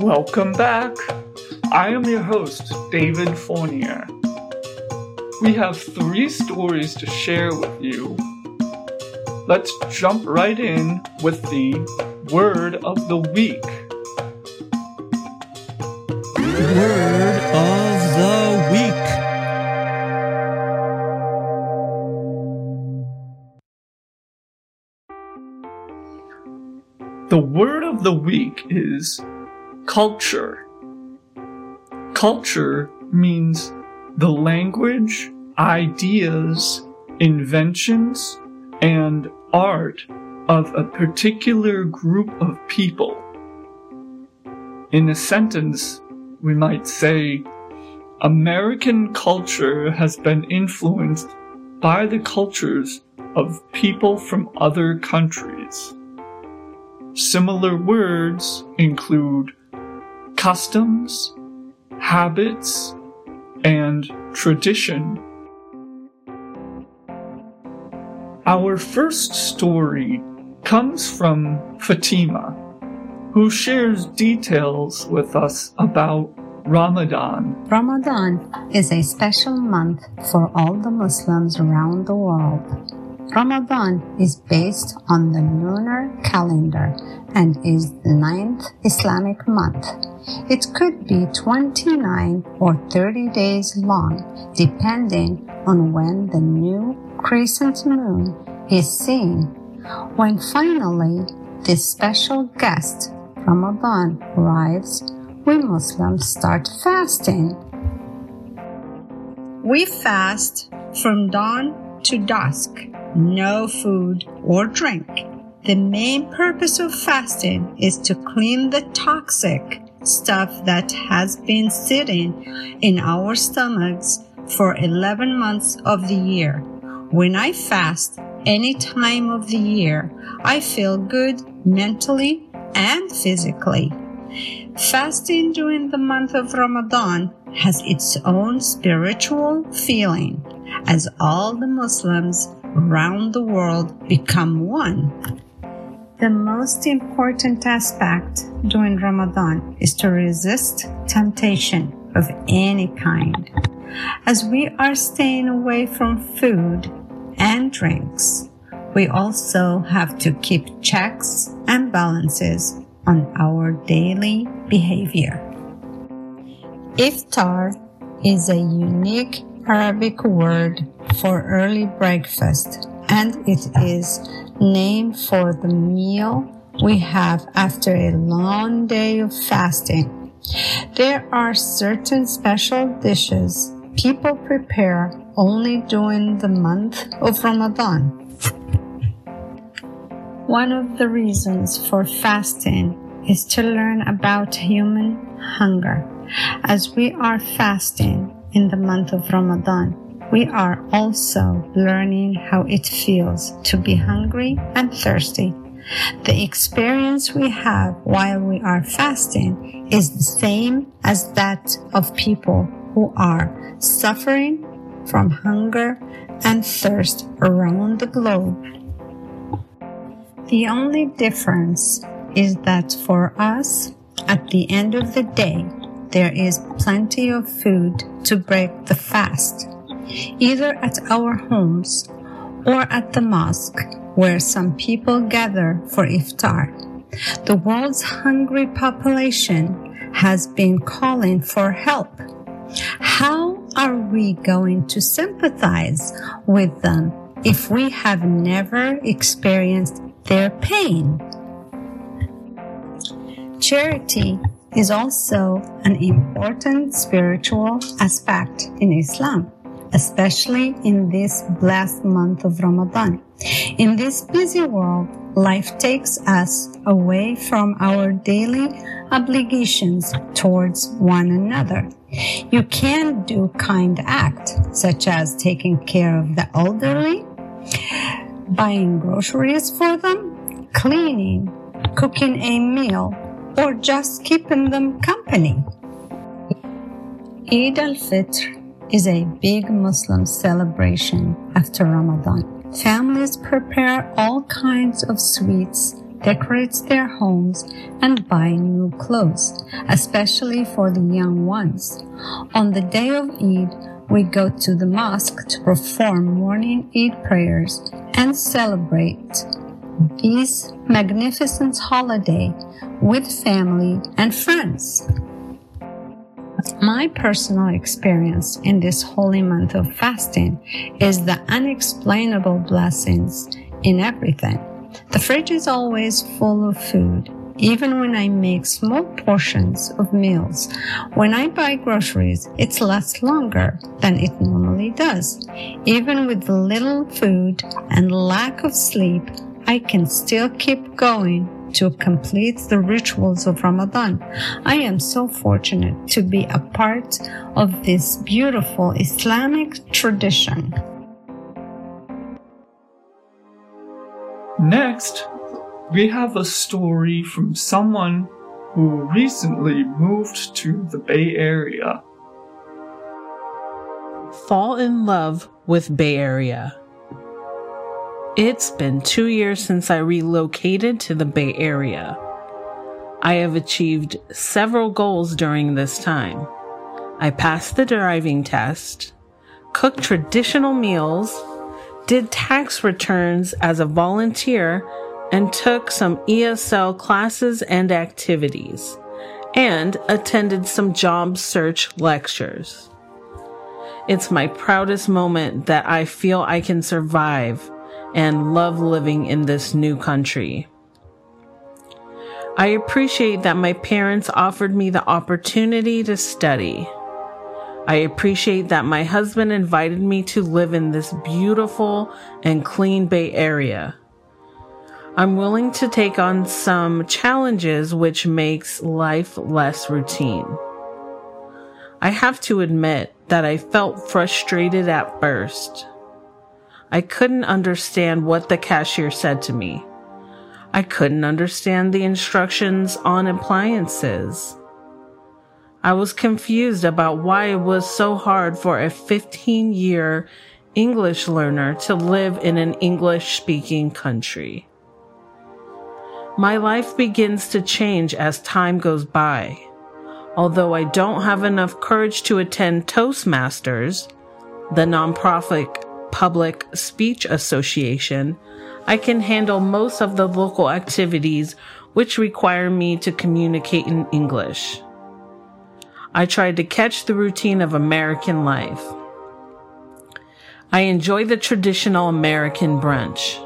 Welcome back. I am your host, David Fournier. We have three stories to share with you. Let's jump right in with the word of the week. Word of the week. The word of the week is culture. Culture means the language, ideas, inventions, and art of a particular group of people. In a sentence, we might say, American culture has been influenced by the cultures of people from other countries. Similar words include customs, habits, and tradition. Our first story comes from Fatima, who shares details with us about Ramadan. Ramadan is a special month for all the Muslims around the world. Ramadan is based on the lunar calendar and is the ninth Islamic month. It could be 29 or 30 days long, depending on when the new crescent moon is seen. When finally this special guest, Ramadan, arrives, we Muslims start fasting. We fast from dawn to dusk no food or drink. The main purpose of fasting is to clean the toxic stuff that has been sitting in our stomachs for 11 months of the year. When I fast any time of the year, I feel good mentally and physically. Fasting during the month of Ramadan has its own spiritual feeling as all the Muslims around the world become one. The most important aspect during Ramadan is to resist temptation of any kind. As we are staying away from food and drinks, we also have to keep checks and balances on our daily behavior. Iftar is a unique Arabic word for early breakfast, and it is named for the meal we have after a long day of fasting. There are certain special dishes people prepare only during the month of Ramadan. One of the reasons for fasting is to learn about human hunger. As we are fasting, in the month of Ramadan, we are also learning how it feels to be hungry and thirsty. The experience we have while we are fasting is the same as that of people who are suffering from hunger and thirst around the globe. The only difference is that for us, at the end of the day, there is plenty of food to break the fast, either at our homes or at the mosque where some people gather for iftar. The world's hungry population has been calling for help. How are we going to sympathize with them if we have never experienced their pain? Charity is also an important spiritual aspect in Islam, especially in this blessed month of Ramadan. In this busy world, life takes us away from our daily obligations towards one another. You can do kind acts such as taking care of the elderly, buying groceries for them, cleaning, cooking a meal, or just keeping them company. Eid al-Fitr is a big Muslim celebration after Ramadan. Families prepare all kinds of sweets decorate their homes and buy new clothes, especially for the young ones. On the day of Eid, we go to the mosque to perform morning Eid prayers and celebrate this magnificent holiday with family and friends. My personal experience in this holy month of fasting is the unexplainable blessings in everything. The fridge is always full of food, even when I make small portions of meals. When I buy groceries, it lasts longer than it normally does. Even with little food and lack of sleep, I can still keep going to complete the rituals of Ramadan. I am so fortunate to be a part of this beautiful Islamic tradition. Next, we have a story from someone who recently moved to the Bay Area. Fall in love with Bay Area. It's been two years since I relocated to the Bay Area. I have achieved several goals during this time. I passed the driving test, cooked traditional meals, did tax returns as a volunteer, and took some ESL classes and activities, and attended some job search lectures. It's my proudest moment that I feel I can survive and love living in this new country. I appreciate that my parents offered me the opportunity to study. I appreciate that my husband invited me to live in this beautiful and clean Bay Area. I'm willing to take on some challenges which makes life less routine. I have to admit that I felt frustrated at first. I couldn't understand what the cashier said to me. I couldn't understand the instructions on appliances. I was confused about why it was so hard for a 15 year English learner to live in an English speaking country. My life begins to change as time goes by. Although I don't have enough courage to attend Toastmasters, the nonprofit Public Speech Association, I can handle most of the local activities which require me to communicate in English. I tried to catch the routine of American life. I enjoy the traditional American brunch.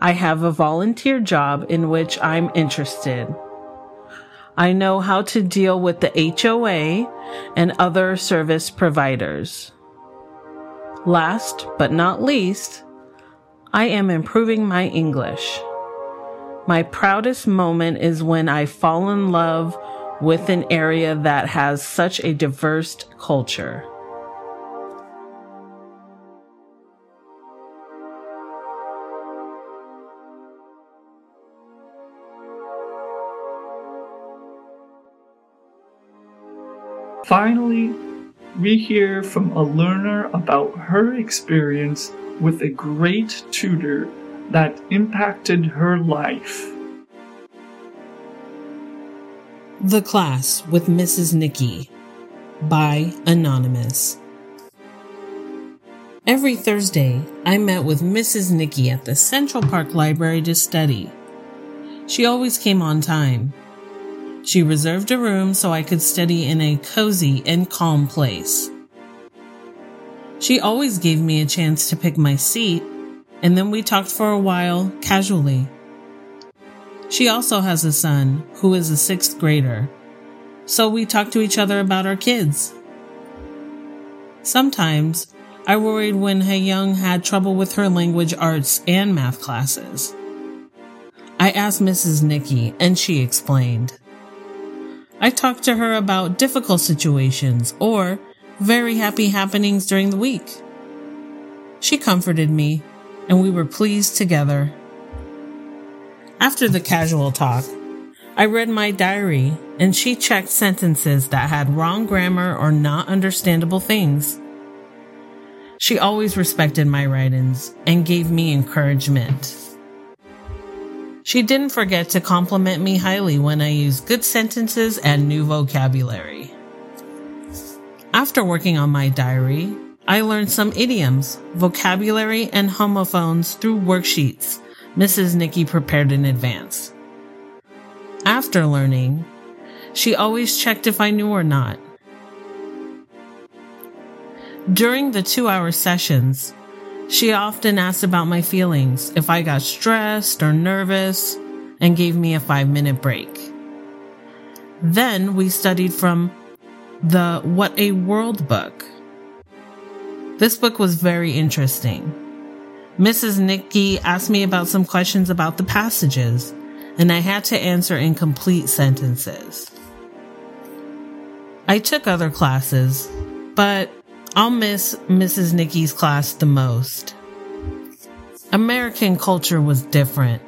I have a volunteer job in which I'm interested. I know how to deal with the HOA and other service providers. Last but not least, I am improving my English. My proudest moment is when I fall in love with an area that has such a diverse culture. Finally, we hear from a learner about her experience with a great tutor that impacted her life. The Class with Mrs. Nikki by Anonymous. Every Thursday, I met with Mrs. Nikki at the Central Park Library to study. She always came on time she reserved a room so I could study in a cozy and calm place. She always gave me a chance to pick my seat, and then we talked for a while casually. She also has a son who is a sixth grader, so we talk to each other about our kids. Sometimes I worried when Young had trouble with her language arts and math classes. I asked Mrs. Nikki and she explained. I talked to her about difficult situations or very happy happenings during the week. She comforted me, and we were pleased together. After the casual talk, I read my diary, and she checked sentences that had wrong grammar or not understandable things. She always respected my writings and gave me encouragement. She didn't forget to compliment me highly when I used good sentences and new vocabulary. After working on my diary, I learned some idioms, vocabulary, and homophones through worksheets Mrs. Nikki prepared in advance. After learning, she always checked if I knew or not. During the two hour sessions, she often asked about my feelings, if I got stressed or nervous, and gave me a five minute break. Then we studied from the What a World book. This book was very interesting. Mrs. Nikki asked me about some questions about the passages, and I had to answer in complete sentences. I took other classes, but I'll miss Mrs. Nikki's class the most. American culture was different.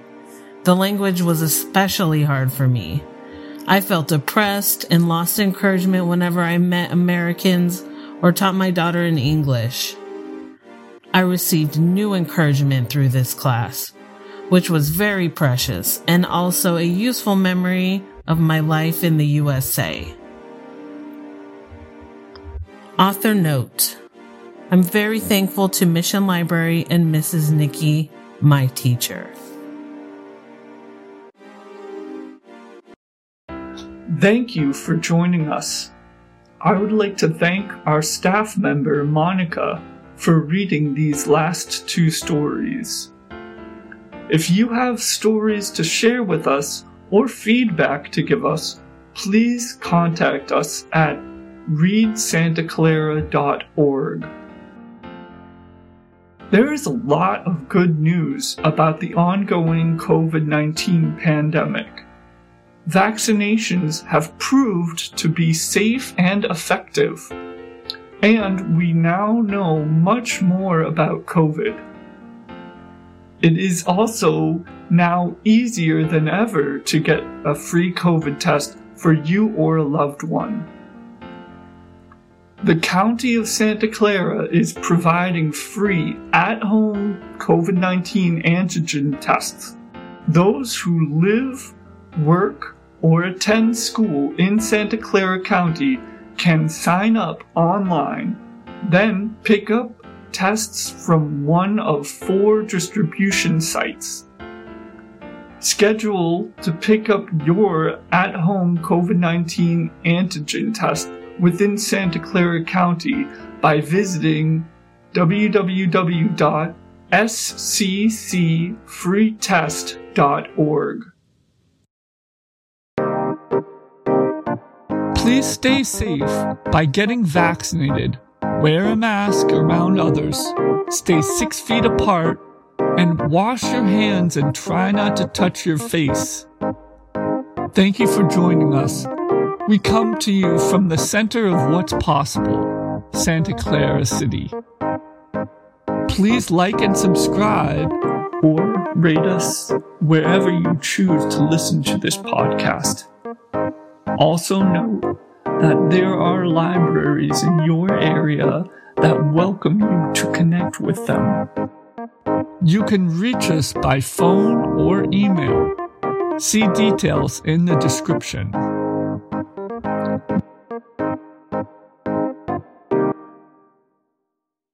The language was especially hard for me. I felt depressed and lost encouragement whenever I met Americans or taught my daughter in English. I received new encouragement through this class, which was very precious and also a useful memory of my life in the USA. Author note I'm very thankful to Mission Library and Mrs. Nikki, my teacher. Thank you for joining us. I would like to thank our staff member, Monica, for reading these last two stories. If you have stories to share with us or feedback to give us, please contact us at readsantaclara.org. There is a lot of good news about the ongoing COVID 19 pandemic. Vaccinations have proved to be safe and effective, and we now know much more about COVID. It is also now easier than ever to get a free COVID test for you or a loved one. The County of Santa Clara is providing free at home COVID 19 antigen tests. Those who live, work, or attend school in Santa Clara County can sign up online, then pick up tests from one of four distribution sites. Schedule to pick up your at home COVID 19 antigen test within Santa Clara County by visiting www.sccfreetest.org. Please stay safe by getting vaccinated. Wear a mask around others. Stay six feet apart and wash your hands and try not to touch your face. Thank you for joining us. We come to you from the center of what's possible, Santa Clara City. Please like and subscribe or rate us wherever you choose to listen to this podcast. Also, note that there are libraries in your area that welcome you to connect with them. You can reach us by phone or email. See details in the description.